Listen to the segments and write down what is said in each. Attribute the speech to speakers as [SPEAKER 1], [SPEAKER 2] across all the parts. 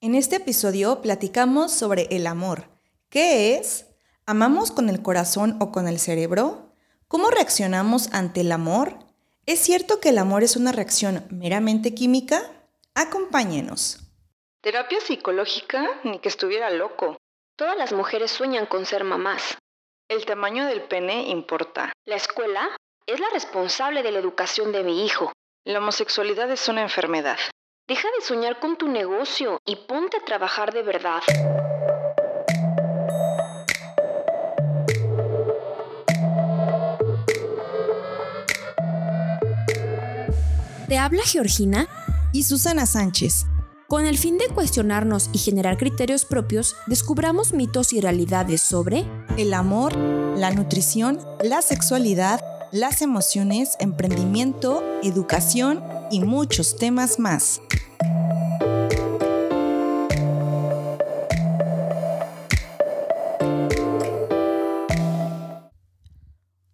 [SPEAKER 1] En este episodio platicamos sobre el amor. ¿Qué es? ¿Amamos con el corazón o con el cerebro? ¿Cómo reaccionamos ante el amor? ¿Es cierto que el amor es una reacción meramente química? Acompáñenos.
[SPEAKER 2] Terapia psicológica, ni que estuviera loco.
[SPEAKER 3] Todas las mujeres sueñan con ser mamás.
[SPEAKER 2] El tamaño del pene importa.
[SPEAKER 3] La escuela es la responsable de la educación de mi hijo.
[SPEAKER 2] La homosexualidad es una enfermedad.
[SPEAKER 3] Deja de soñar con tu negocio y ponte a trabajar de verdad.
[SPEAKER 4] Te habla Georgina
[SPEAKER 1] Y Susana Sánchez.
[SPEAKER 4] Con el fin de cuestionarnos y generar criterios propios, descubramos mitos y realidades sobre
[SPEAKER 1] El amor, la nutrición, la sexualidad, las emociones, emprendimiento, educación y muchos temas más.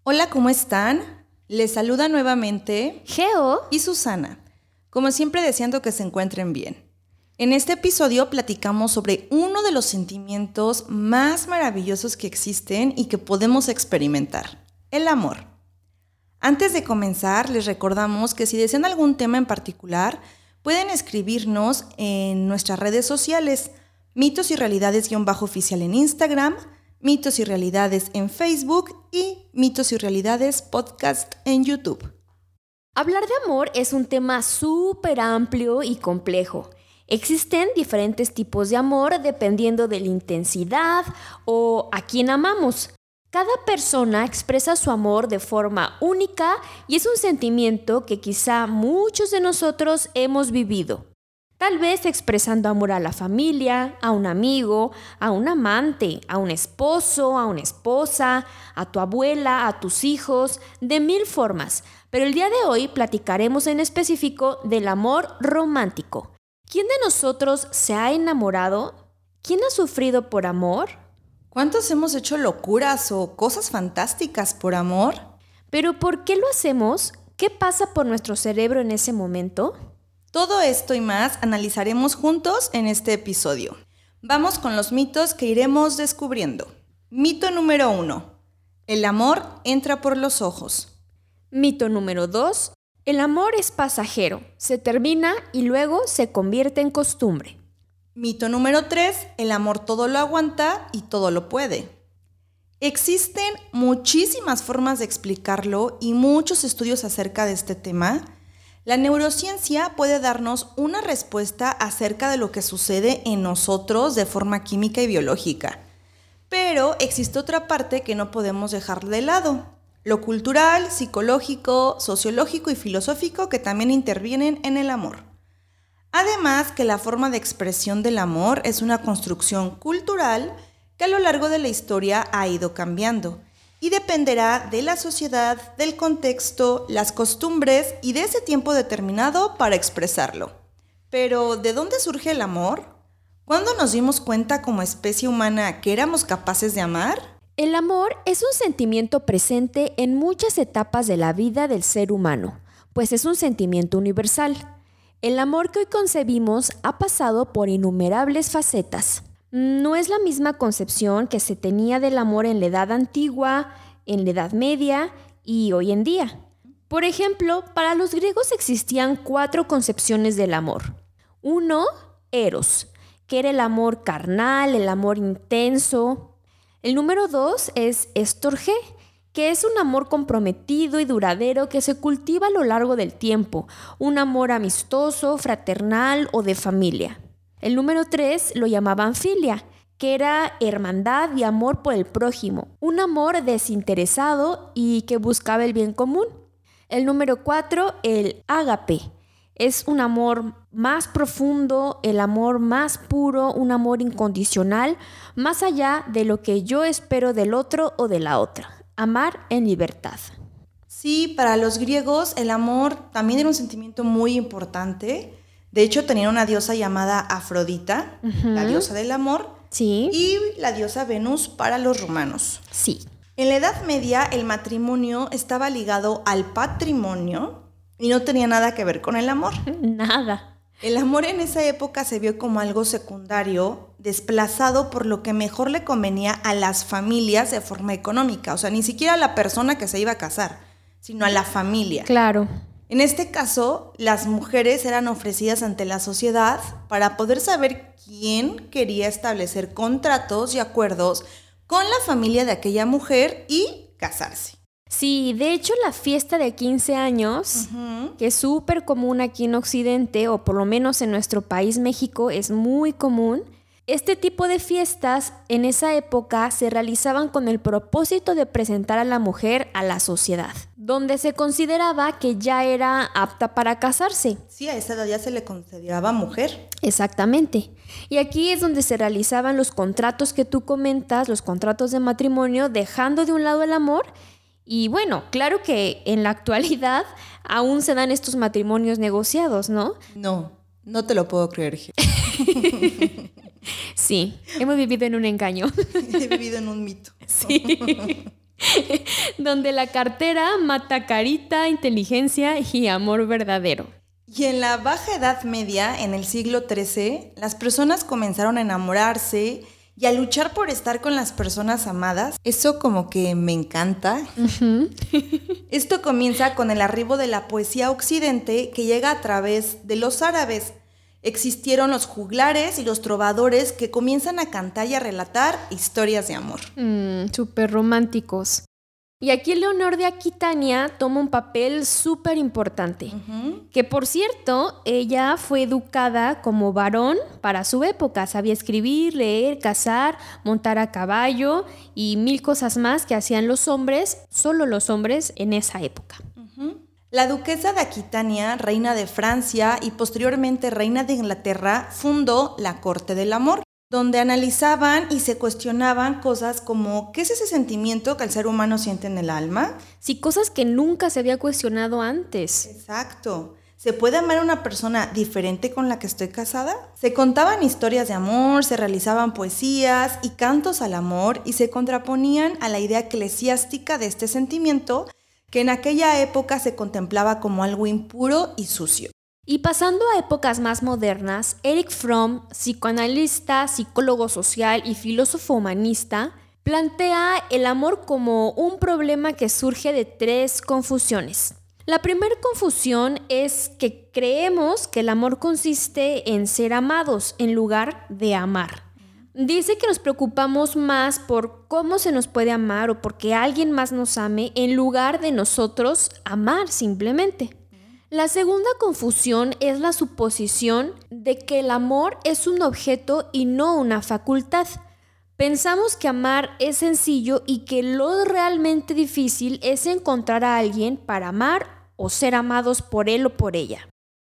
[SPEAKER 1] Hola, ¿cómo están? Les saluda nuevamente
[SPEAKER 4] Geo.
[SPEAKER 1] y Susana, como siempre deseando que se encuentren bien. En este episodio platicamos sobre uno de los sentimientos más maravillosos que existen y que podemos experimentar, el amor. Antes de comenzar, les recordamos que si desean algún tema en particular, pueden escribirnos en nuestras redes sociales, mitos y realidades-oficial en Instagram, mitos y realidades en Facebook y mitos y realidades podcast en YouTube.
[SPEAKER 4] Hablar de amor es un tema súper amplio y complejo. Existen diferentes tipos de amor dependiendo de la intensidad o a quién amamos. Cada persona expresa su amor de forma única y es un sentimiento que quizá muchos de nosotros hemos vivido. Tal vez expresando amor a la familia, a un amigo, a un amante, a un esposo, a una esposa, a tu abuela, a tus hijos, de mil formas. Pero el día de hoy platicaremos en específico del amor romántico. ¿Quién de nosotros se ha enamorado? ¿Quién ha sufrido por amor?
[SPEAKER 1] ¿Cuántos hemos hecho locuras o cosas fantásticas por amor?
[SPEAKER 4] Pero ¿por qué lo hacemos? ¿Qué pasa por nuestro cerebro en ese momento?
[SPEAKER 1] Todo esto y más analizaremos juntos en este episodio. Vamos con los mitos que iremos descubriendo. Mito número uno. El amor entra por los ojos.
[SPEAKER 4] Mito número 2. El amor es pasajero, se termina y luego se convierte en costumbre.
[SPEAKER 1] Mito número 3. El amor todo lo aguanta y todo lo puede. Existen muchísimas formas de explicarlo y muchos estudios acerca de este tema. La neurociencia puede darnos una respuesta acerca de lo que sucede en nosotros de forma química y biológica. Pero existe otra parte que no podemos dejar de lado. Lo cultural, psicológico, sociológico y filosófico que también intervienen en el amor. Además que la forma de expresión del amor es una construcción cultural que a lo largo de la historia ha ido cambiando y dependerá de la sociedad, del contexto, las costumbres y de ese tiempo determinado para expresarlo. Pero, ¿de dónde surge el amor? ¿Cuándo nos dimos cuenta como especie humana que éramos capaces de amar?
[SPEAKER 4] El amor es un sentimiento presente en muchas etapas de la vida del ser humano, pues es un sentimiento universal. El amor que hoy concebimos ha pasado por innumerables facetas. No es la misma concepción que se tenía del amor en la edad antigua, en la edad media y hoy en día. Por ejemplo, para los griegos existían cuatro concepciones del amor. Uno, eros, que era el amor carnal, el amor intenso. El número dos es estorge, que es un amor comprometido y duradero que se cultiva a lo largo del tiempo, un amor amistoso, fraternal o de familia. El número tres lo llamaban filia, que era hermandad y amor por el prójimo, un amor desinteresado y que buscaba el bien común. El número cuatro, el ágape, es un amor más profundo, el amor más puro, un amor incondicional, más allá de lo que yo espero del otro o de la otra. Amar en libertad.
[SPEAKER 1] Sí, para los griegos el amor también era un sentimiento muy importante. De hecho, tenían una diosa llamada Afrodita, la diosa del amor,
[SPEAKER 4] Sí.
[SPEAKER 1] y la diosa Venus para los romanos.
[SPEAKER 4] Sí.
[SPEAKER 1] En la Edad Media el matrimonio estaba ligado al patrimonio y no tenía nada que ver con el amor.
[SPEAKER 4] Nada.
[SPEAKER 1] El amor en esa época se vio como algo secundario, desplazado por lo que mejor le convenía a las familias de forma económica, o sea, ni siquiera a la persona que se iba a casar, sino a la familia.
[SPEAKER 4] Claro.
[SPEAKER 1] En este caso, las mujeres eran ofrecidas ante la sociedad para poder saber quién quería establecer contratos y acuerdos con la familia de aquella mujer y casarse.
[SPEAKER 4] Sí, de hecho la fiesta de 15 años, que es súper común aquí en Occidente, o por lo menos en nuestro país México, es muy común. Este tipo de fiestas en esa época se realizaban con el propósito de presentar a la mujer a la sociedad, donde se consideraba que ya era apta para casarse.
[SPEAKER 1] Sí, a esa edad ya se le consideraba mujer.
[SPEAKER 4] Exactamente. Y aquí es donde se realizaban los contratos que tú comentas, los contratos de matrimonio, dejando de un lado el amor y bueno, claro que en la actualidad aún se dan estos matrimonios negociados, ¿no?
[SPEAKER 1] No, no te lo puedo creer.
[SPEAKER 4] sí, hemos vivido en un engaño.
[SPEAKER 1] He vivido en un mito.
[SPEAKER 4] Sí. Donde la cartera mata carita, inteligencia y amor verdadero.
[SPEAKER 1] Y en la Baja Edad Media, en el siglo XIII, las personas comenzaron a enamorarse y a luchar por estar con las personas amadas. Eso como que me encanta. Esto comienza con el arribo de la poesía occidente que llega a través de los árabes. Existieron los juglares y los trovadores que comienzan a cantar y a relatar historias de amor.
[SPEAKER 4] Mm, Súper románticos. Y aquí Leonor de Aquitania toma un papel súper importante, que por cierto, ella fue educada como varón para su época, sabía escribir, leer, cazar, montar a caballo y mil cosas más que hacían los hombres, solo los hombres en esa época.
[SPEAKER 1] La duquesa de Aquitania, reina de Francia y posteriormente reina de Inglaterra, fundó la Corte del Amor, donde analizaban y se cuestionaban cosas como ¿qué es ese sentimiento que el ser humano siente en el alma?
[SPEAKER 4] Sí, cosas que nunca se había cuestionado antes.
[SPEAKER 1] Exacto. ¿Se puede amar a una persona diferente con la que estoy casada? Se contaban historias de amor, se realizaban poesías y cantos al amor y se contraponían a la idea eclesiástica de este sentimiento que en aquella época se contemplaba como algo impuro y sucio.
[SPEAKER 4] Y pasando a épocas más modernas, Eric Fromm, psicoanalista, psicólogo social y filósofo humanista, plantea el amor como un problema que surge de tres confusiones. La primera confusión es que creemos que el amor consiste en ser amados en lugar de amar. Dice que nos preocupamos más por cómo se nos puede amar o porque alguien más nos ame en lugar de nosotros amar simplemente. La segunda confusión es la suposición de que el amor es un objeto y no una facultad. Pensamos que amar es sencillo y que lo realmente difícil es encontrar a alguien para amar o ser amados por él o por ella.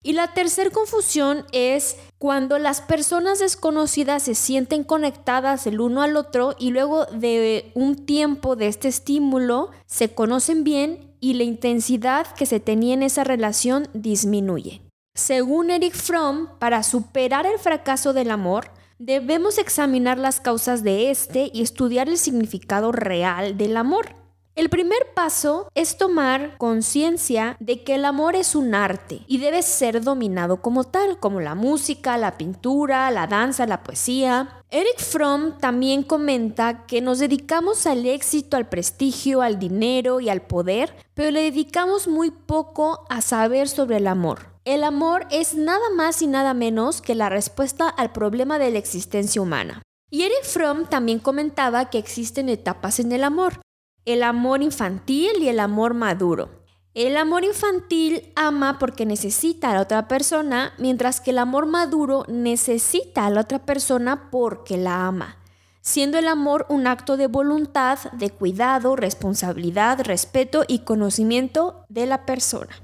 [SPEAKER 4] Y la tercera confusión es cuando las personas desconocidas se sienten conectadas el uno al otro y luego de un tiempo de este estímulo se conocen bien y la intensidad que se tenía en esa relación disminuye. Según Eric Fromm, para superar el fracaso del amor, debemos examinar las causas de este y estudiar el significado real del amor. El primer paso es tomar conciencia de que el amor es un arte y debe ser dominado como tal, como la música, la pintura, la danza, la poesía. Eric Fromm también comenta que nos dedicamos al éxito, al prestigio, al dinero y al poder, pero le dedicamos muy poco a saber sobre el amor. El amor es nada más y nada menos que la respuesta al problema de la existencia humana. Y Eric Fromm también comentaba que existen etapas en el amor el amor infantil y el amor maduro. El amor infantil ama porque necesita a la otra persona, mientras que el amor maduro necesita a la otra persona porque la ama, siendo el amor un acto de voluntad, de cuidado, responsabilidad, respeto y conocimiento de la persona.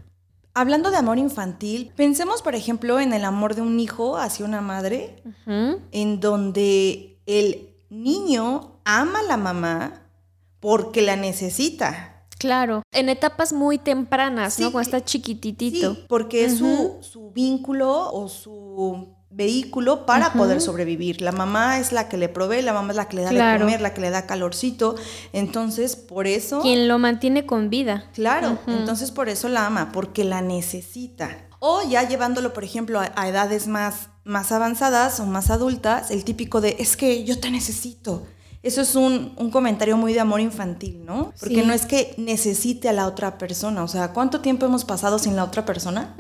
[SPEAKER 1] Hablando de amor infantil, pensemos por ejemplo en el amor de un hijo hacia una madre, en donde el niño ama a la mamá, porque la necesita.
[SPEAKER 4] Claro, en etapas muy tempranas, ¿no? Cuando está chiquititito.
[SPEAKER 1] Sí, porque es su, su vínculo o su vehículo para poder sobrevivir. La mamá es la que le provee, la mamá es la que le da de comer, la que le da calorcito. Entonces, por eso...
[SPEAKER 4] Quien lo mantiene con vida.
[SPEAKER 1] Claro, entonces por eso la ama, porque la necesita. O ya llevándolo, por ejemplo, a, a edades más, más avanzadas o más adultas, el típico de, es que yo te necesito. Eso es un, un comentario muy de amor infantil, ¿no? Porque
[SPEAKER 4] Sí.
[SPEAKER 1] no es que necesite a la otra persona. O sea, ¿cuánto tiempo hemos pasado sin la otra persona?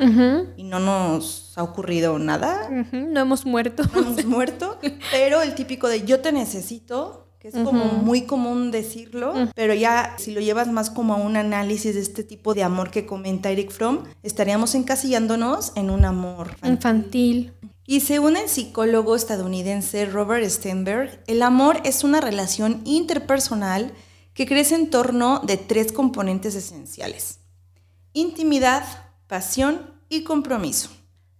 [SPEAKER 1] Y no nos ha ocurrido nada.
[SPEAKER 4] No hemos muerto.
[SPEAKER 1] No hemos muerto. Pero el típico de yo te necesito, que es como muy común decirlo, pero ya si lo llevas más como a un análisis de este tipo de amor que comenta Eric Fromm, estaríamos encasillándonos en un amor
[SPEAKER 4] Infantil.
[SPEAKER 1] Y según el psicólogo estadounidense Robert Sternberg, el amor es una relación interpersonal que crece en torno de tres componentes esenciales. Intimidad, pasión y compromiso.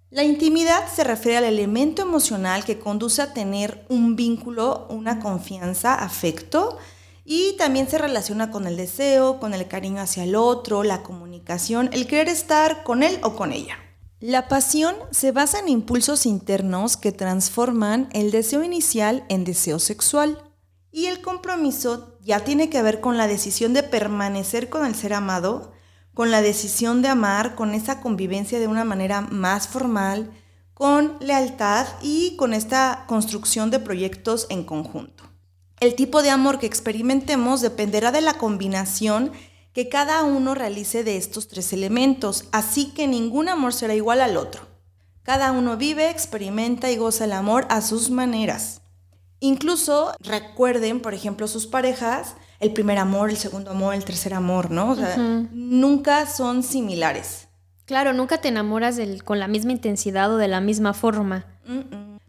[SPEAKER 1] La intimidad se refiere al elemento emocional que conduce a tener un vínculo, una confianza, afecto, y también se relaciona con el deseo, con el cariño hacia el otro, la comunicación, el querer estar con él o con ella. La pasión se basa en impulsos internos que transforman el deseo inicial en deseo sexual. Y el compromiso ya tiene que ver con la decisión de permanecer con el ser amado, con la decisión de amar, con esa convivencia de una manera más formal, con lealtad y con esta construcción de proyectos en conjunto. El tipo de amor que experimentemos dependerá de la combinación que cada uno realice de estos tres elementos, así que ningún amor será igual al otro. Cada uno vive, experimenta y goza el amor a sus maneras. Incluso recuerden, por ejemplo, sus parejas, el primer amor, el segundo amor, el tercer amor, ¿no? O sea, nunca son similares.
[SPEAKER 4] Claro, nunca te enamoras del- con la misma intensidad o de la misma forma.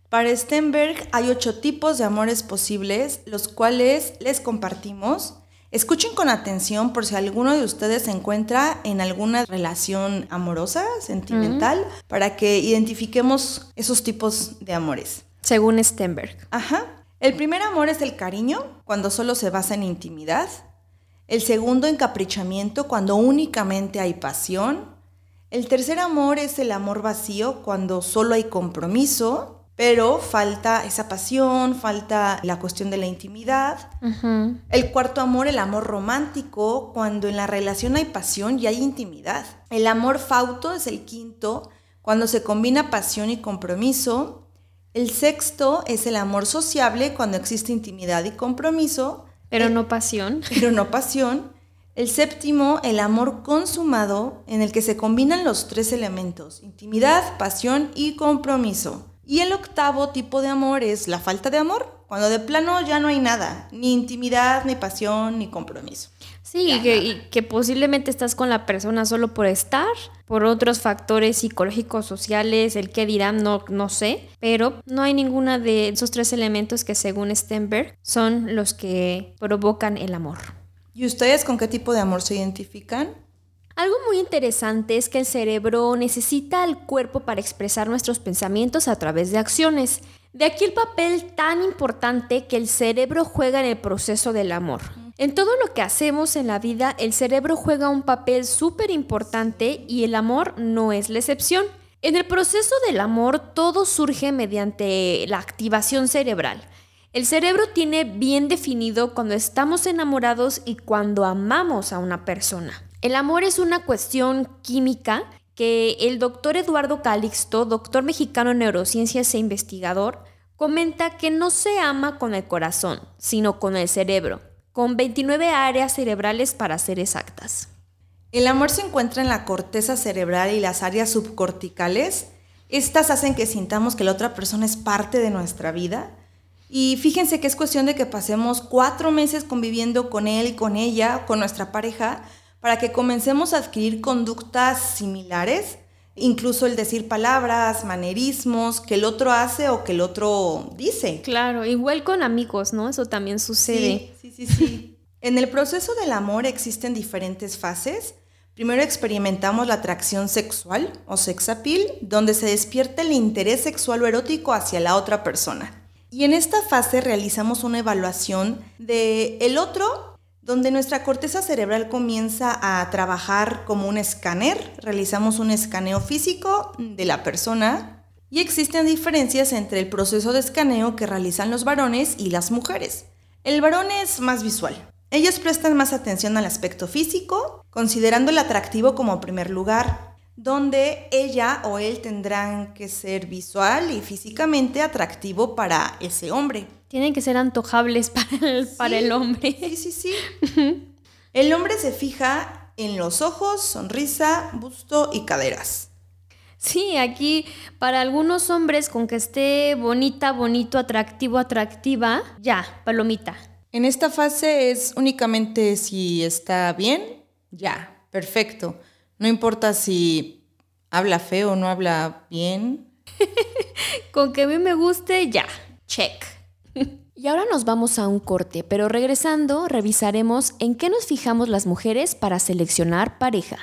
[SPEAKER 1] Para Stenberg hay ocho tipos de amores posibles, los cuales les compartimos. Escuchen con atención por si alguno de ustedes se encuentra en alguna relación amorosa, sentimental, para que identifiquemos esos tipos de amores.
[SPEAKER 4] Según Stenberg.
[SPEAKER 1] Ajá. El primer amor es el cariño, cuando solo se basa en intimidad. El segundo, encaprichamiento, cuando únicamente hay pasión. El tercer amor es el amor vacío, cuando solo hay compromiso, pero falta esa pasión, falta la cuestión de la intimidad. El cuarto amor, el amor romántico, cuando en la relación hay pasión y hay intimidad. El amor fauto es el quinto, cuando se combina pasión y compromiso. El sexto es el amor sociable, cuando existe intimidad y compromiso,
[SPEAKER 4] Pero no pasión.
[SPEAKER 1] pero no pasión. El séptimo, el amor consumado, en el que se combinan los tres elementos, intimidad, pasión y compromiso. Y el octavo tipo de amor es la falta de amor, cuando de plano ya no hay nada, ni intimidad, ni pasión, ni compromiso.
[SPEAKER 4] Sí, y que, y que posiblemente estás con la persona solo por estar, por otros factores psicológicos, sociales, el qué dirán, no, no sé, pero no hay ninguna de esos tres elementos que según Stenberg son los que provocan el amor.
[SPEAKER 1] ¿Y ustedes con qué tipo de amor se identifican?
[SPEAKER 4] Algo muy interesante es que el cerebro necesita al cuerpo para expresar nuestros pensamientos a través de acciones. De aquí el papel tan importante que el cerebro juega en el proceso del amor. En todo lo que hacemos en la vida, el cerebro juega un papel súper importante y el amor no es la excepción. En el proceso del amor, todo surge mediante la activación cerebral. El cerebro tiene bien definido cuando estamos enamorados y cuando amamos a una persona. El amor es una cuestión química que el doctor Eduardo Calixto, doctor mexicano en neurociencias e investigador, comenta que no se ama con el corazón, sino con el cerebro, con 29 áreas cerebrales para ser exactas.
[SPEAKER 1] El amor se encuentra en la corteza cerebral y las áreas subcorticales. Estas hacen que sintamos que la otra persona es parte de nuestra vida. Y fíjense que es cuestión de que pasemos cuatro meses conviviendo con él con ella, con nuestra pareja, para que comencemos a adquirir conductas similares, incluso el decir palabras, manerismos que el otro hace o que el otro dice.
[SPEAKER 4] Claro, igual con amigos, ¿no? Eso también sucede.
[SPEAKER 1] Sí, sí, sí, sí. en el proceso del amor existen diferentes fases. Primero experimentamos la atracción sexual o sex appeal, donde se despierta el interés sexual o erótico hacia la otra persona. Y en esta fase realizamos una evaluación de el otro, donde nuestra corteza cerebral comienza a trabajar como un escáner. Realizamos un escaneo físico de la persona y existen diferencias entre el proceso de escaneo que realizan los varones y las mujeres. El varón es más visual. Ellos prestan más atención al aspecto físico, considerando el atractivo como primer lugar. donde ella o él tendrán que ser visual y físicamente atractivo para ese hombre.
[SPEAKER 4] Tienen que ser antojables para el, para el hombre.
[SPEAKER 1] Sí, sí, sí. el hombre se fija en los ojos, sonrisa, busto y caderas.
[SPEAKER 4] Sí, aquí para algunos hombres con que esté bonita, bonito, atractivo, atractiva, ya, palomita.
[SPEAKER 1] En esta fase es únicamente si está bien, ya, perfecto. No importa si habla feo o no habla bien.
[SPEAKER 4] con que a mí me guste, ya, check. Y ahora nos vamos a un corte, pero regresando revisaremos en qué nos fijamos las mujeres para seleccionar pareja.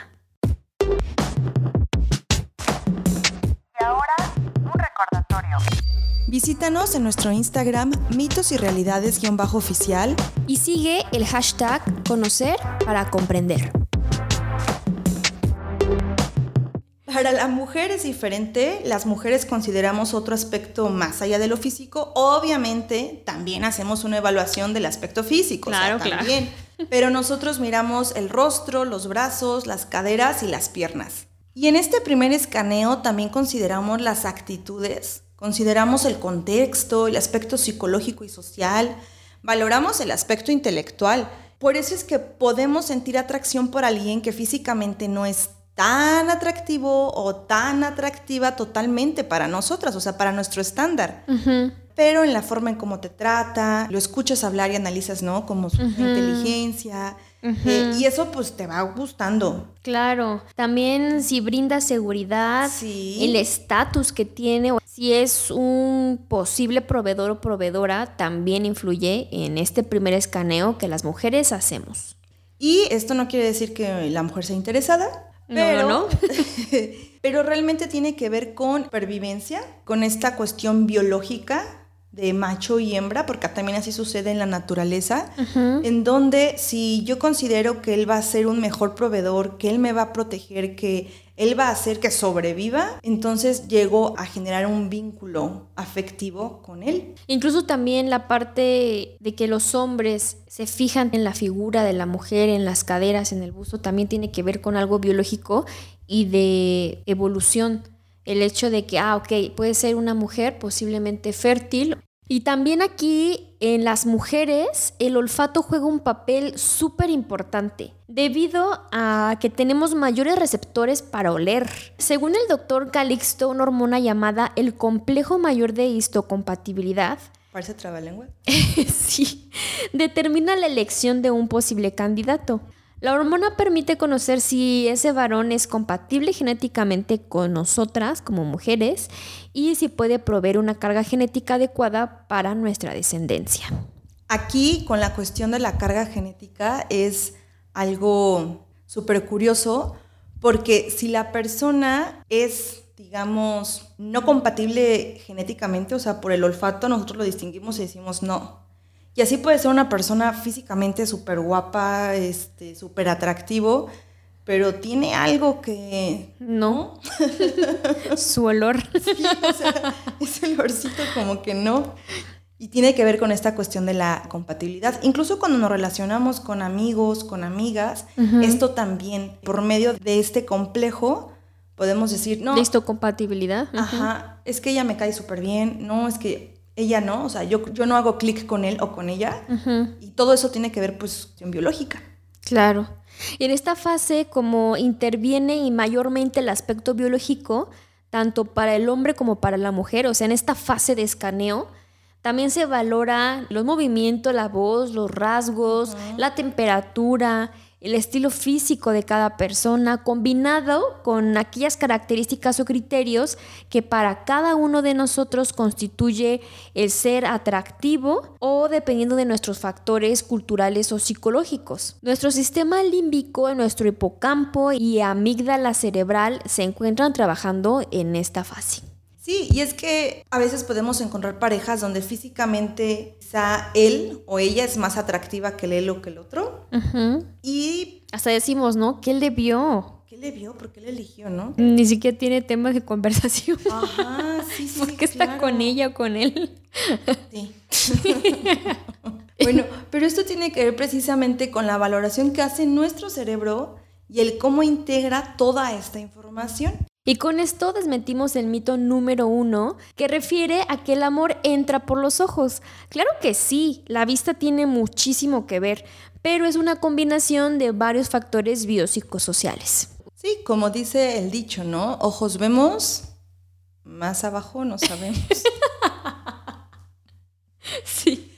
[SPEAKER 1] Visítanos en nuestro Instagram mitos y realidades-oficial
[SPEAKER 4] y sigue el hashtag conocer para comprender.
[SPEAKER 1] Para la mujer es diferente, las mujeres consideramos otro aspecto más allá de lo físico. Obviamente también hacemos una evaluación del aspecto físico, claro, también. Pero nosotros miramos el rostro, los brazos, las caderas y las piernas. Y en este primer escaneo también consideramos las actitudes, Consideramos el contexto, el aspecto psicológico y social, valoramos el aspecto intelectual. Por eso es que podemos sentir atracción por alguien que físicamente no es tan atractivo o tan atractiva totalmente para nosotras, o sea, para nuestro estándar. Pero en la forma en cómo te trata, lo escuchas hablar y analizas, ¿no? Como su inteligencia, eh, y eso pues te va gustando.
[SPEAKER 4] Claro, también si brinda seguridad, el estatus que tiene, si es un posible proveedor o proveedora, también influye en este primer escaneo que las mujeres hacemos.
[SPEAKER 1] Y esto no quiere decir que la mujer sea interesada, pero, no, no. pero realmente tiene que ver con pervivencia, con esta cuestión biológica de macho y hembra, porque también así sucede en la naturaleza, en donde si yo considero que él va a ser un mejor proveedor, que él me va a proteger, que él va a hacer que sobreviva, entonces llego a generar un vínculo afectivo con él.
[SPEAKER 4] Incluso también la parte de que los hombres se fijan en la figura de la mujer, en las caderas, en el busto, también tiene que ver con algo biológico y de evolución el hecho de que, ah, ok, puede ser una mujer posiblemente fértil. Y también aquí en las mujeres el olfato juega un papel súper importante debido a que tenemos mayores receptores para oler. Según el doctor Calixto, una hormona llamada el complejo mayor de histocompatibilidad,
[SPEAKER 1] Parece trabalengua.
[SPEAKER 4] sí, determina la elección de un posible candidato. La hormona permite conocer si ese varón es compatible genéticamente con nosotras como mujeres y si puede proveer una carga genética adecuada para nuestra descendencia.
[SPEAKER 1] Aquí con la cuestión de la carga genética es algo súper curioso porque si la persona es, digamos, no compatible genéticamente, o sea, por el olfato, nosotros lo distinguimos y decimos no, y así puede ser una persona físicamente súper guapa, este, súper atractivo, pero tiene algo que...
[SPEAKER 4] No. Su olor.
[SPEAKER 1] Sí, o sea, ese olorcito como que no. Y tiene que ver con esta cuestión de la compatibilidad. Incluso cuando nos relacionamos con amigos, con amigas, esto también, por medio de este complejo, podemos decir, no.
[SPEAKER 4] Listo, compatibilidad.
[SPEAKER 1] Ajá, es que ella me cae súper bien, no, es que ella no, o sea, yo, yo no hago clic con él o con ella. Y todo eso tiene que ver, pues, en biológica.
[SPEAKER 4] Claro. Y en esta fase, como interviene y mayormente el aspecto biológico, tanto para el hombre como para la mujer, o sea, en esta fase de escaneo, también se valora los movimientos, la voz, los rasgos, la temperatura, el estilo físico de cada persona, combinado con aquellas características o criterios que para cada uno de nosotros constituye el ser atractivo o dependiendo de nuestros factores culturales o psicológicos. Nuestro sistema límbico, nuestro hipocampo y amígdala cerebral se encuentran trabajando en esta fase.
[SPEAKER 1] Sí, y es que a veces podemos encontrar parejas donde físicamente quizá él o ella es más atractiva que él o que el otro. Y
[SPEAKER 4] hasta decimos, ¿no? ¿Qué le vio?
[SPEAKER 1] ¿Qué le vio? ¿Por qué le eligió, no?
[SPEAKER 4] Ni siquiera tiene temas de conversación.
[SPEAKER 1] Ajá, sí, sí.
[SPEAKER 4] ¿Por qué está con ella o con él?
[SPEAKER 1] Sí. bueno, pero esto tiene que ver precisamente con la valoración que hace nuestro cerebro y el cómo integra toda esta información.
[SPEAKER 4] Y con esto desmentimos el mito número uno, que refiere a que el amor entra por los ojos. Claro que sí, la vista tiene muchísimo que ver, pero es una combinación de varios factores biopsicosociales.
[SPEAKER 1] Sí, como dice el dicho, ¿no? Ojos vemos, más abajo no sabemos.
[SPEAKER 4] sí.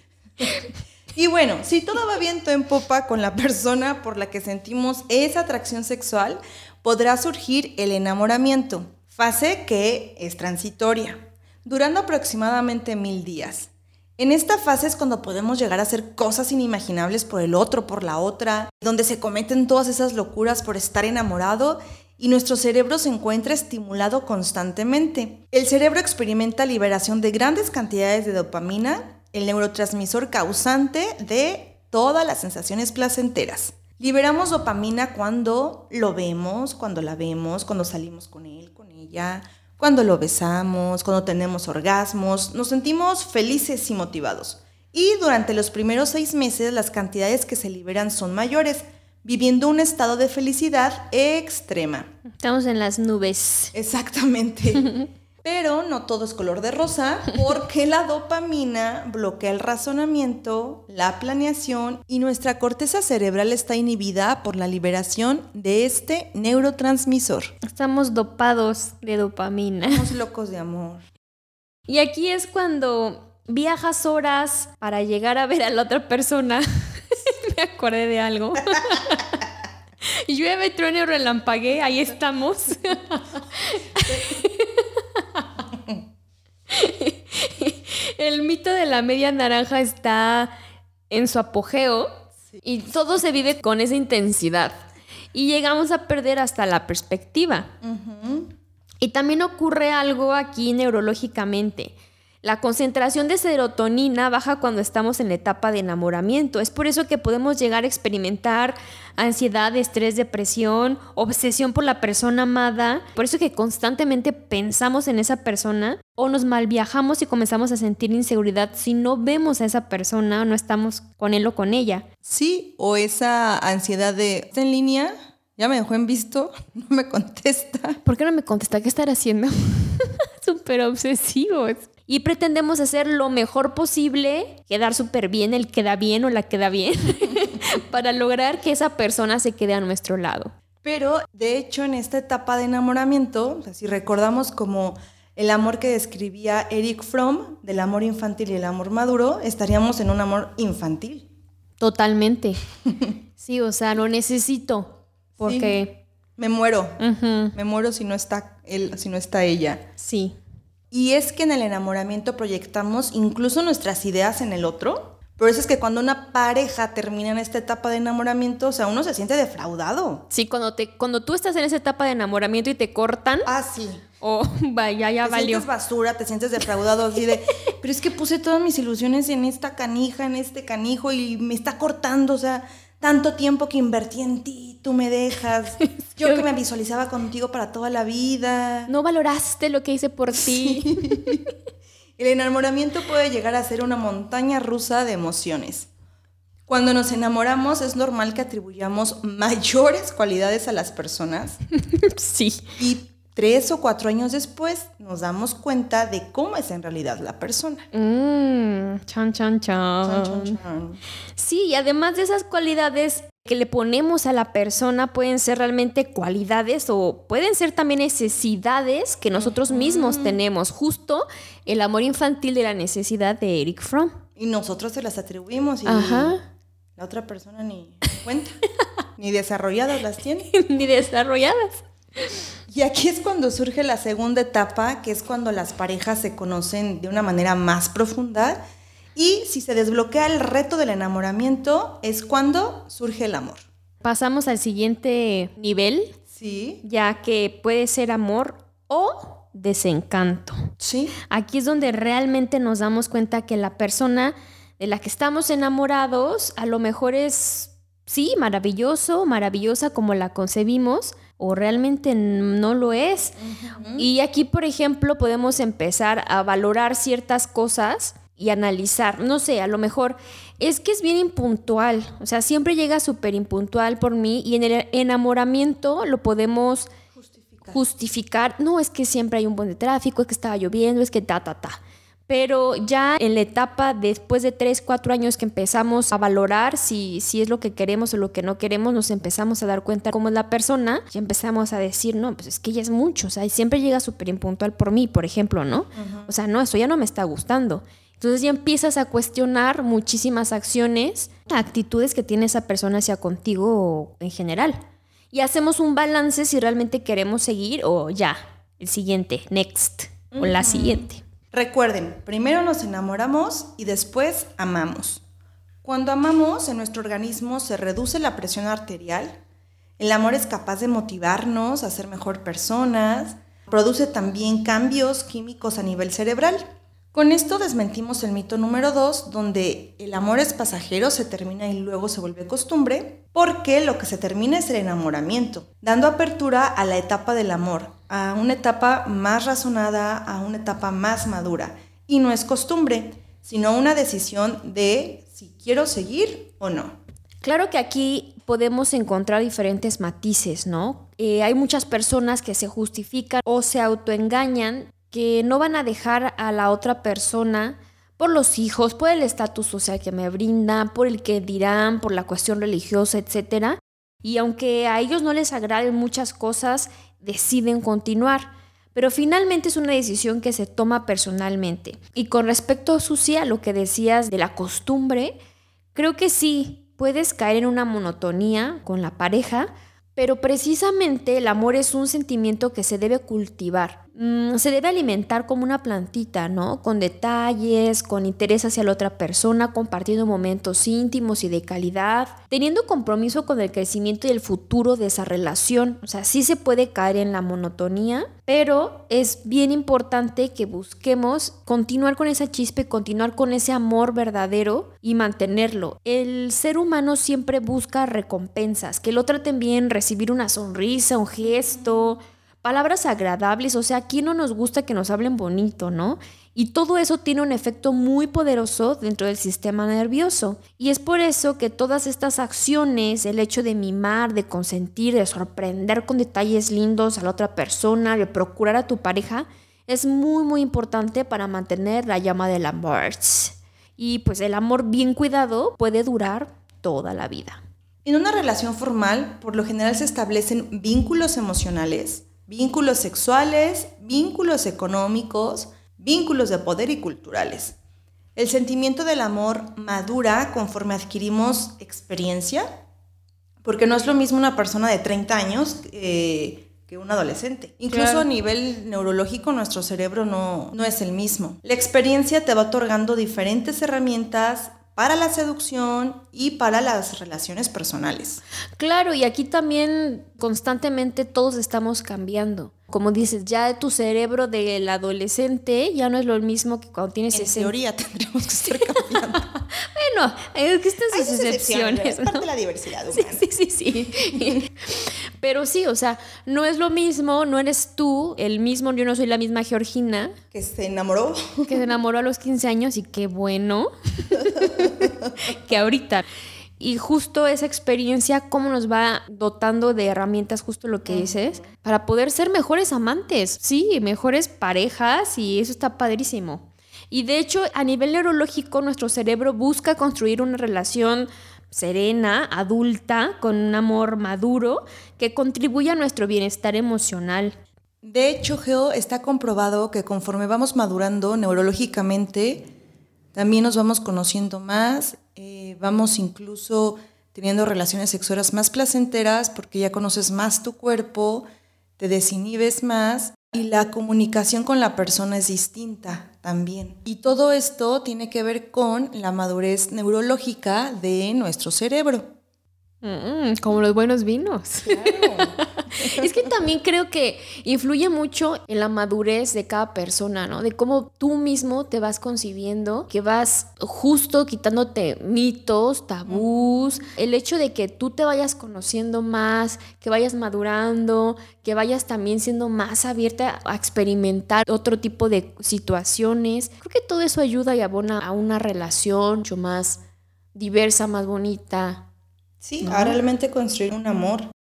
[SPEAKER 1] Y bueno, si todo va viento en popa con la persona por la que sentimos esa atracción sexual, podrá surgir el enamoramiento, fase que es transitoria, durando aproximadamente mil días. En esta fase es cuando podemos llegar a hacer cosas inimaginables por el otro, por la otra, donde se cometen todas esas locuras por estar enamorado y nuestro cerebro se encuentra estimulado constantemente. El cerebro experimenta liberación de grandes cantidades de dopamina, el neurotransmisor causante de todas las sensaciones placenteras. Liberamos dopamina cuando lo vemos, cuando la vemos, cuando salimos con él, con ella, cuando lo besamos, cuando tenemos orgasmos, nos sentimos felices y motivados. Y durante los primeros seis meses las cantidades que se liberan son mayores, viviendo un estado de felicidad extrema.
[SPEAKER 4] Estamos en las nubes.
[SPEAKER 1] Exactamente. Pero no todo es color de rosa porque la dopamina bloquea el razonamiento, la planeación y nuestra corteza cerebral está inhibida por la liberación de este neurotransmisor.
[SPEAKER 4] Estamos dopados de dopamina.
[SPEAKER 1] Estamos locos de amor.
[SPEAKER 4] Y aquí es cuando viajas horas para llegar a ver a la otra persona. Me acordé de algo. Llueve, truene, relampagué, ahí estamos. El mito de la media naranja está en su apogeo y todo se vive con esa intensidad. Y llegamos a perder hasta la perspectiva. Y también ocurre algo aquí neurológicamente. La concentración de serotonina baja cuando estamos en la etapa de enamoramiento. Es por eso que podemos llegar a experimentar ansiedad, estrés, depresión, obsesión por la persona amada. Por eso que constantemente pensamos en esa persona o nos malviajamos y comenzamos a sentir inseguridad si no vemos a esa persona o no estamos con él o con ella.
[SPEAKER 1] Sí, o esa ansiedad de ¿está en línea? Ya me dejó en visto, no me contesta.
[SPEAKER 4] ¿Por qué no me contesta? ¿Qué estará haciendo? Súper obsesivos y pretendemos hacer lo mejor posible, quedar súper bien, el queda bien o la queda bien, para lograr que esa persona se quede a nuestro lado.
[SPEAKER 1] Pero de hecho en esta etapa de enamoramiento, si recordamos como el amor que describía Eric Fromm del amor infantil y el amor maduro, estaríamos en un amor infantil.
[SPEAKER 4] Totalmente. Sí, o sea, lo necesito porque
[SPEAKER 1] me muero. Me muero si no está él, si no está ella.
[SPEAKER 4] Sí.
[SPEAKER 1] Y es que en el enamoramiento proyectamos incluso nuestras ideas en el otro. Por eso es que cuando una pareja termina en esta etapa de enamoramiento, o sea, uno se siente defraudado.
[SPEAKER 4] Sí, cuando, te, cuando tú estás en esa etapa de enamoramiento y te cortan.
[SPEAKER 1] Ah, sí.
[SPEAKER 4] O vaya, ya
[SPEAKER 1] te
[SPEAKER 4] valió.
[SPEAKER 1] sientes basura, te sientes defraudado así de, pero es que puse todas mis ilusiones en esta canija, en este canijo y me está cortando, o sea, tanto tiempo que invertí en ti, tú me dejas. Yo que me visualizaba contigo para toda la vida.
[SPEAKER 4] No valoraste lo que hice por ti.
[SPEAKER 1] El enamoramiento puede llegar a ser una montaña rusa de emociones. Cuando nos enamoramos es normal que atribuyamos mayores cualidades a las personas.
[SPEAKER 4] Sí.
[SPEAKER 1] Y tres o cuatro años después nos damos cuenta de cómo es en realidad la persona.
[SPEAKER 4] Mm, chan, chan, chan.
[SPEAKER 1] Chan, chan, chan.
[SPEAKER 4] Sí, y además de esas cualidades que le ponemos a la persona pueden ser realmente cualidades o pueden ser también necesidades que nosotros mismos tenemos. Justo el amor infantil de la necesidad de Eric Fromm.
[SPEAKER 1] Y nosotros se las atribuimos y
[SPEAKER 4] Ajá.
[SPEAKER 1] la otra persona ni cuenta, ni desarrolladas las tiene.
[SPEAKER 4] Ni desarrolladas.
[SPEAKER 1] Y aquí es cuando surge la segunda etapa, que es cuando las parejas se conocen de una manera más profunda. Y si se desbloquea el reto del enamoramiento, es cuando surge el amor.
[SPEAKER 4] Pasamos al siguiente nivel,
[SPEAKER 1] Sí,
[SPEAKER 4] ya que puede ser amor o desencanto.
[SPEAKER 1] sí,
[SPEAKER 4] Aquí es donde realmente nos damos cuenta que la persona de la que estamos enamorados a lo mejor es, sí, maravilloso, maravillosa como la concebimos, o realmente no lo es. Y aquí, por ejemplo, podemos empezar a valorar ciertas cosas y analizar. No sé, a lo mejor es que es bien impuntual, o sea, siempre llega súper impuntual por mí y en el enamoramiento lo podemos justificar. justificar. No, es que siempre hay un buen de tráfico, es que estaba lloviendo, es que ta, ta, ta. Pero ya en la etapa después de tres, cuatro años que empezamos a valorar si, si es lo que queremos o lo que no queremos, nos empezamos a dar cuenta cómo es la persona y empezamos a decir, no, pues es que ella es mucho, o sea, siempre llega súper impuntual por mí, por ejemplo, ¿no? O sea, no, eso ya no me está gustando. Entonces ya empiezas a cuestionar muchísimas acciones, actitudes que tiene esa persona hacia contigo en general. Y hacemos un balance si realmente queremos seguir o ya, el siguiente, next, o la siguiente.
[SPEAKER 1] Recuerden, primero nos enamoramos y después amamos. Cuando amamos, en nuestro organismo se reduce la presión arterial. El amor es capaz de motivarnos a ser mejor personas. Produce también cambios químicos a nivel cerebral. Con esto desmentimos el mito número 2, donde el amor es pasajero, se termina y luego se vuelve costumbre, porque lo que se termina es el enamoramiento, dando apertura a la etapa del amor, a una etapa más razonada, a una etapa más madura. Y no es costumbre, sino una decisión de si quiero seguir o no.
[SPEAKER 4] Claro que aquí podemos encontrar diferentes matices, ¿no? Eh, hay muchas personas que se justifican o se autoengañan que no van a dejar a la otra persona por los hijos, por el estatus social que me brindan, por el que dirán, por la cuestión religiosa, etc. Y aunque a ellos no les agraden muchas cosas, deciden continuar. Pero finalmente es una decisión que se toma personalmente. Y con respecto, Susi, a lo que decías de la costumbre, creo que sí, puedes caer en una monotonía con la pareja, pero precisamente el amor es un sentimiento que se debe cultivar. Mm, se debe alimentar como una plantita, ¿no? Con detalles, con interés hacia la otra persona, compartiendo momentos íntimos y de calidad, teniendo compromiso con el crecimiento y el futuro de esa relación. O sea, sí se puede caer en la monotonía, pero es bien importante que busquemos continuar con esa chispa continuar con ese amor verdadero y mantenerlo. El ser humano siempre busca recompensas, que lo traten bien, recibir una sonrisa, un gesto, palabras agradables, o sea, ¿a quién no nos gusta que nos hablen bonito, no? Y todo eso tiene un efecto muy poderoso dentro del sistema nervioso. Y es por eso que todas estas acciones, el hecho de mimar, de consentir, de sorprender con detalles lindos a la otra persona, de procurar a tu pareja, es muy muy importante para mantener la llama del amor. Y pues el amor bien cuidado puede durar toda la vida.
[SPEAKER 1] En una relación formal, por lo general se establecen vínculos emocionales, vínculos sexuales, vínculos económicos, vínculos de poder y culturales. El sentimiento del amor madura conforme adquirimos experiencia, porque no es lo mismo una persona de 30 años eh, que un adolescente. Incluso a nivel neurológico nuestro cerebro no, no es el mismo. La experiencia te va otorgando diferentes herramientas para la seducción y para las relaciones personales.
[SPEAKER 4] Claro, y aquí también constantemente todos estamos cambiando. Como dices, ya tu cerebro del adolescente ya no es lo mismo que cuando tienes
[SPEAKER 1] en teoría tendríamos que estar cambiando.
[SPEAKER 4] bueno, es que estas sus excepciones. Es
[SPEAKER 1] parte de la diversidad humana.
[SPEAKER 4] Sí, sí, sí, sí. Pero sí, o sea, no es lo mismo, no eres tú el mismo, yo no soy la misma Georgina.
[SPEAKER 1] Que se enamoró.
[SPEAKER 4] Que se enamoró a los 15 años y qué bueno. que ahorita. Y justo esa experiencia, cómo nos va dotando de herramientas, justo lo que dices, para poder ser mejores amantes, sí, mejores parejas y eso está padrísimo. Y de hecho, a nivel neurológico, nuestro cerebro busca construir una relación serena, adulta, con un amor maduro que contribuya a nuestro bienestar emocional.
[SPEAKER 1] De hecho, Geo, está comprobado que conforme vamos madurando neurológicamente, también nos vamos conociendo más, eh, vamos incluso teniendo relaciones sexuales más placenteras porque ya conoces más tu cuerpo, te desinhibes más y la comunicación con la persona es distinta también. Y todo esto tiene que ver con la madurez neurológica de nuestro cerebro.
[SPEAKER 4] Mm, como los buenos vinos.
[SPEAKER 1] Claro.
[SPEAKER 4] Es que también creo que influye mucho en la madurez de cada persona, ¿no? De cómo tú mismo te vas concibiendo, que vas justo quitándote mitos, tabús, el hecho de que tú te vayas conociendo más, que vayas madurando, que vayas también siendo más abierta a experimentar otro tipo de situaciones. Creo que todo eso ayuda y abona a una relación mucho más diversa, más bonita.
[SPEAKER 1] Sí, a realmente construir un amor.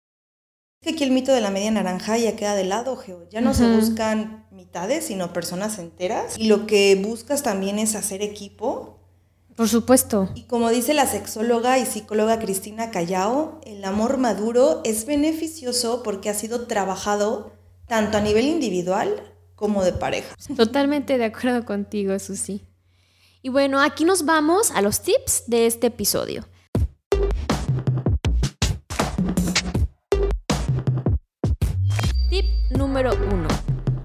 [SPEAKER 1] Que aquí el mito de la media naranja ya queda de lado, Geo. Ya no se buscan mitades, sino personas enteras. Y lo que buscas también es hacer equipo.
[SPEAKER 4] Por supuesto.
[SPEAKER 1] Y como dice la sexóloga y psicóloga Cristina Callao, el amor maduro es beneficioso porque ha sido trabajado tanto a nivel individual como de pareja.
[SPEAKER 4] Totalmente de acuerdo contigo, Susi. Y bueno, aquí nos vamos a los tips de este episodio. Número 1.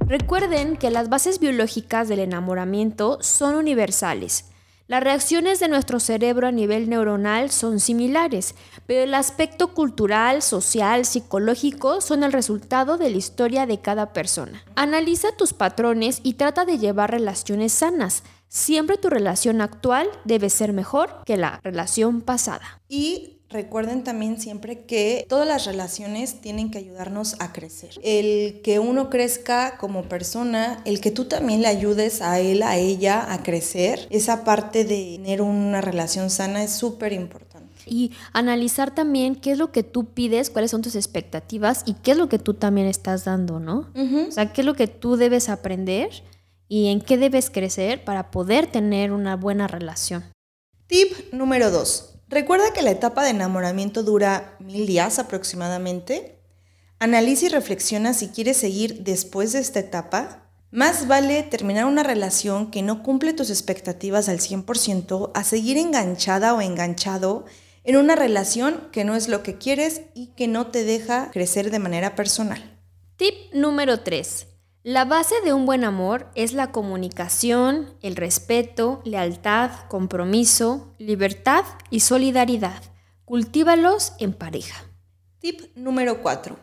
[SPEAKER 4] Recuerden que las bases biológicas del enamoramiento son universales. Las reacciones de nuestro cerebro a nivel neuronal son similares, pero el aspecto cultural, social, psicológico son el resultado de la historia de cada persona. Analiza tus patrones y trata de llevar relaciones sanas. Siempre tu relación actual debe ser mejor que la relación pasada.
[SPEAKER 1] Y recuerden también siempre que todas las relaciones tienen que ayudarnos a crecer. El que uno crezca como persona, el que tú también le ayudes a él, a ella a crecer, esa parte de tener una relación sana es súper importante.
[SPEAKER 4] Y analizar también qué es lo que tú pides, cuáles son tus expectativas y qué es lo que tú también estás dando, ¿no? O sea, qué es lo que tú debes aprender y en qué debes crecer para poder tener una buena relación.
[SPEAKER 1] Tip número dos Recuerda que la etapa de enamoramiento dura mil días aproximadamente. Analiza y reflexiona si quieres seguir después de esta etapa. Más vale terminar una relación que no cumple tus expectativas al 100% a seguir enganchada o enganchado en una relación que no es lo que quieres y que no te deja crecer de manera personal.
[SPEAKER 4] Tip número 3. La base de un buen amor es la comunicación, el respeto, lealtad, compromiso, libertad y solidaridad. Cultívalos en pareja.
[SPEAKER 1] Tip número 4.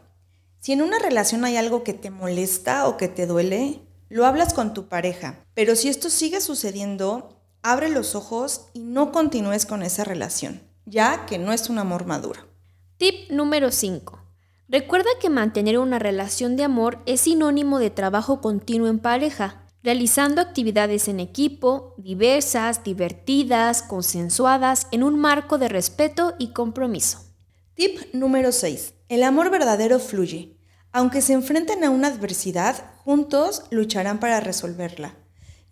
[SPEAKER 1] Si en una relación hay algo que te molesta o que te duele, lo hablas con tu pareja. Pero si esto sigue sucediendo, abre los ojos y no continúes con esa relación, ya que no es un amor maduro.
[SPEAKER 4] Tip número 5. Recuerda que mantener una relación de amor es sinónimo de trabajo continuo en pareja, realizando actividades en equipo, diversas, divertidas, consensuadas, en un marco de respeto y compromiso.
[SPEAKER 1] Tip número 6. El amor verdadero fluye. Aunque se enfrenten a una adversidad, juntos lucharán para resolverla.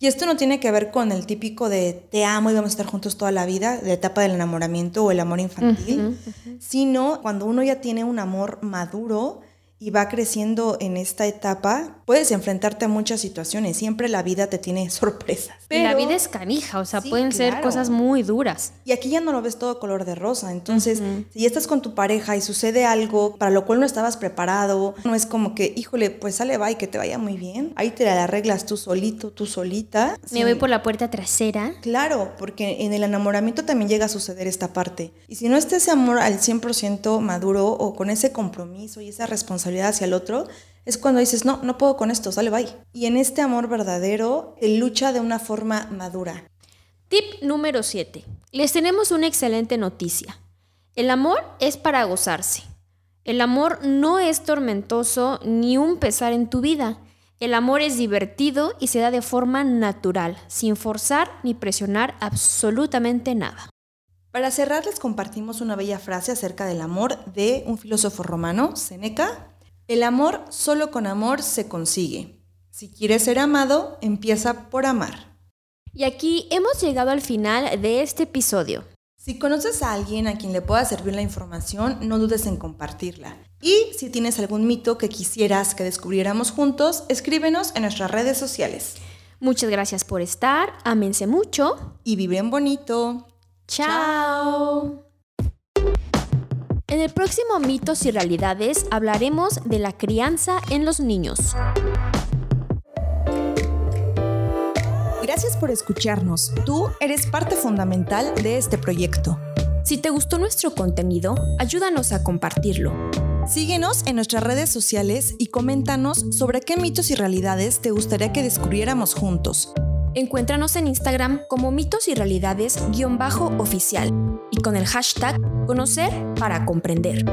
[SPEAKER 1] Y esto no tiene que ver con el típico de te amo y vamos a estar juntos toda la vida, de etapa del enamoramiento o el amor infantil, sino cuando uno ya tiene un amor maduro y va creciendo en esta etapa, puedes enfrentarte a muchas situaciones. Siempre la vida te tiene sorpresas.
[SPEAKER 4] Pero, la vida es canija, o sea, pueden ser cosas muy duras.
[SPEAKER 1] Y aquí ya no lo ves todo color de rosa. Entonces, si ya estás con tu pareja y sucede algo para lo cual no estabas preparado, no es como que, híjole, pues sale, va y que te vaya muy bien. Ahí te la arreglas tú solito, tú solita.
[SPEAKER 4] Me voy por la puerta trasera.
[SPEAKER 1] Claro, porque en el enamoramiento también llega a suceder esta parte. Y si no está ese amor al 100% maduro o con ese compromiso y esa responsabilidad, hacia el otro, es cuando dices, no, no puedo con esto, sale, bye. Y en este amor verdadero, te lucha de una forma madura.
[SPEAKER 4] Tip número 7. Les tenemos una excelente noticia. El amor es para gozarse. El amor no es tormentoso ni un pesar en tu vida. El amor es divertido y se da de forma natural, sin forzar ni presionar absolutamente nada.
[SPEAKER 1] Para cerrar les compartimos una bella frase acerca del amor de un filósofo romano, Seneca, el amor solo con amor se consigue. Si quieres ser amado, empieza por amar.
[SPEAKER 4] Y aquí hemos llegado al final de este episodio.
[SPEAKER 1] Si conoces a alguien a quien le pueda servir la información, no dudes en compartirla. Y si tienes algún mito que quisieras que descubriéramos juntos, escríbenos en nuestras redes sociales.
[SPEAKER 4] Muchas gracias por estar, ámense mucho
[SPEAKER 1] y viven bonito.
[SPEAKER 4] Chao. En el próximo Mitos y Realidades hablaremos de la crianza en los niños.
[SPEAKER 1] Gracias por escucharnos. Tú eres parte fundamental de este proyecto.
[SPEAKER 4] Si te gustó nuestro contenido, ayúdanos a compartirlo.
[SPEAKER 1] Síguenos en nuestras redes sociales y coméntanos sobre qué mitos y realidades te gustaría que descubriéramos juntos.
[SPEAKER 4] Encuéntranos en Instagram como mitos y realidades-oficial y con el hashtag conocer para comprender.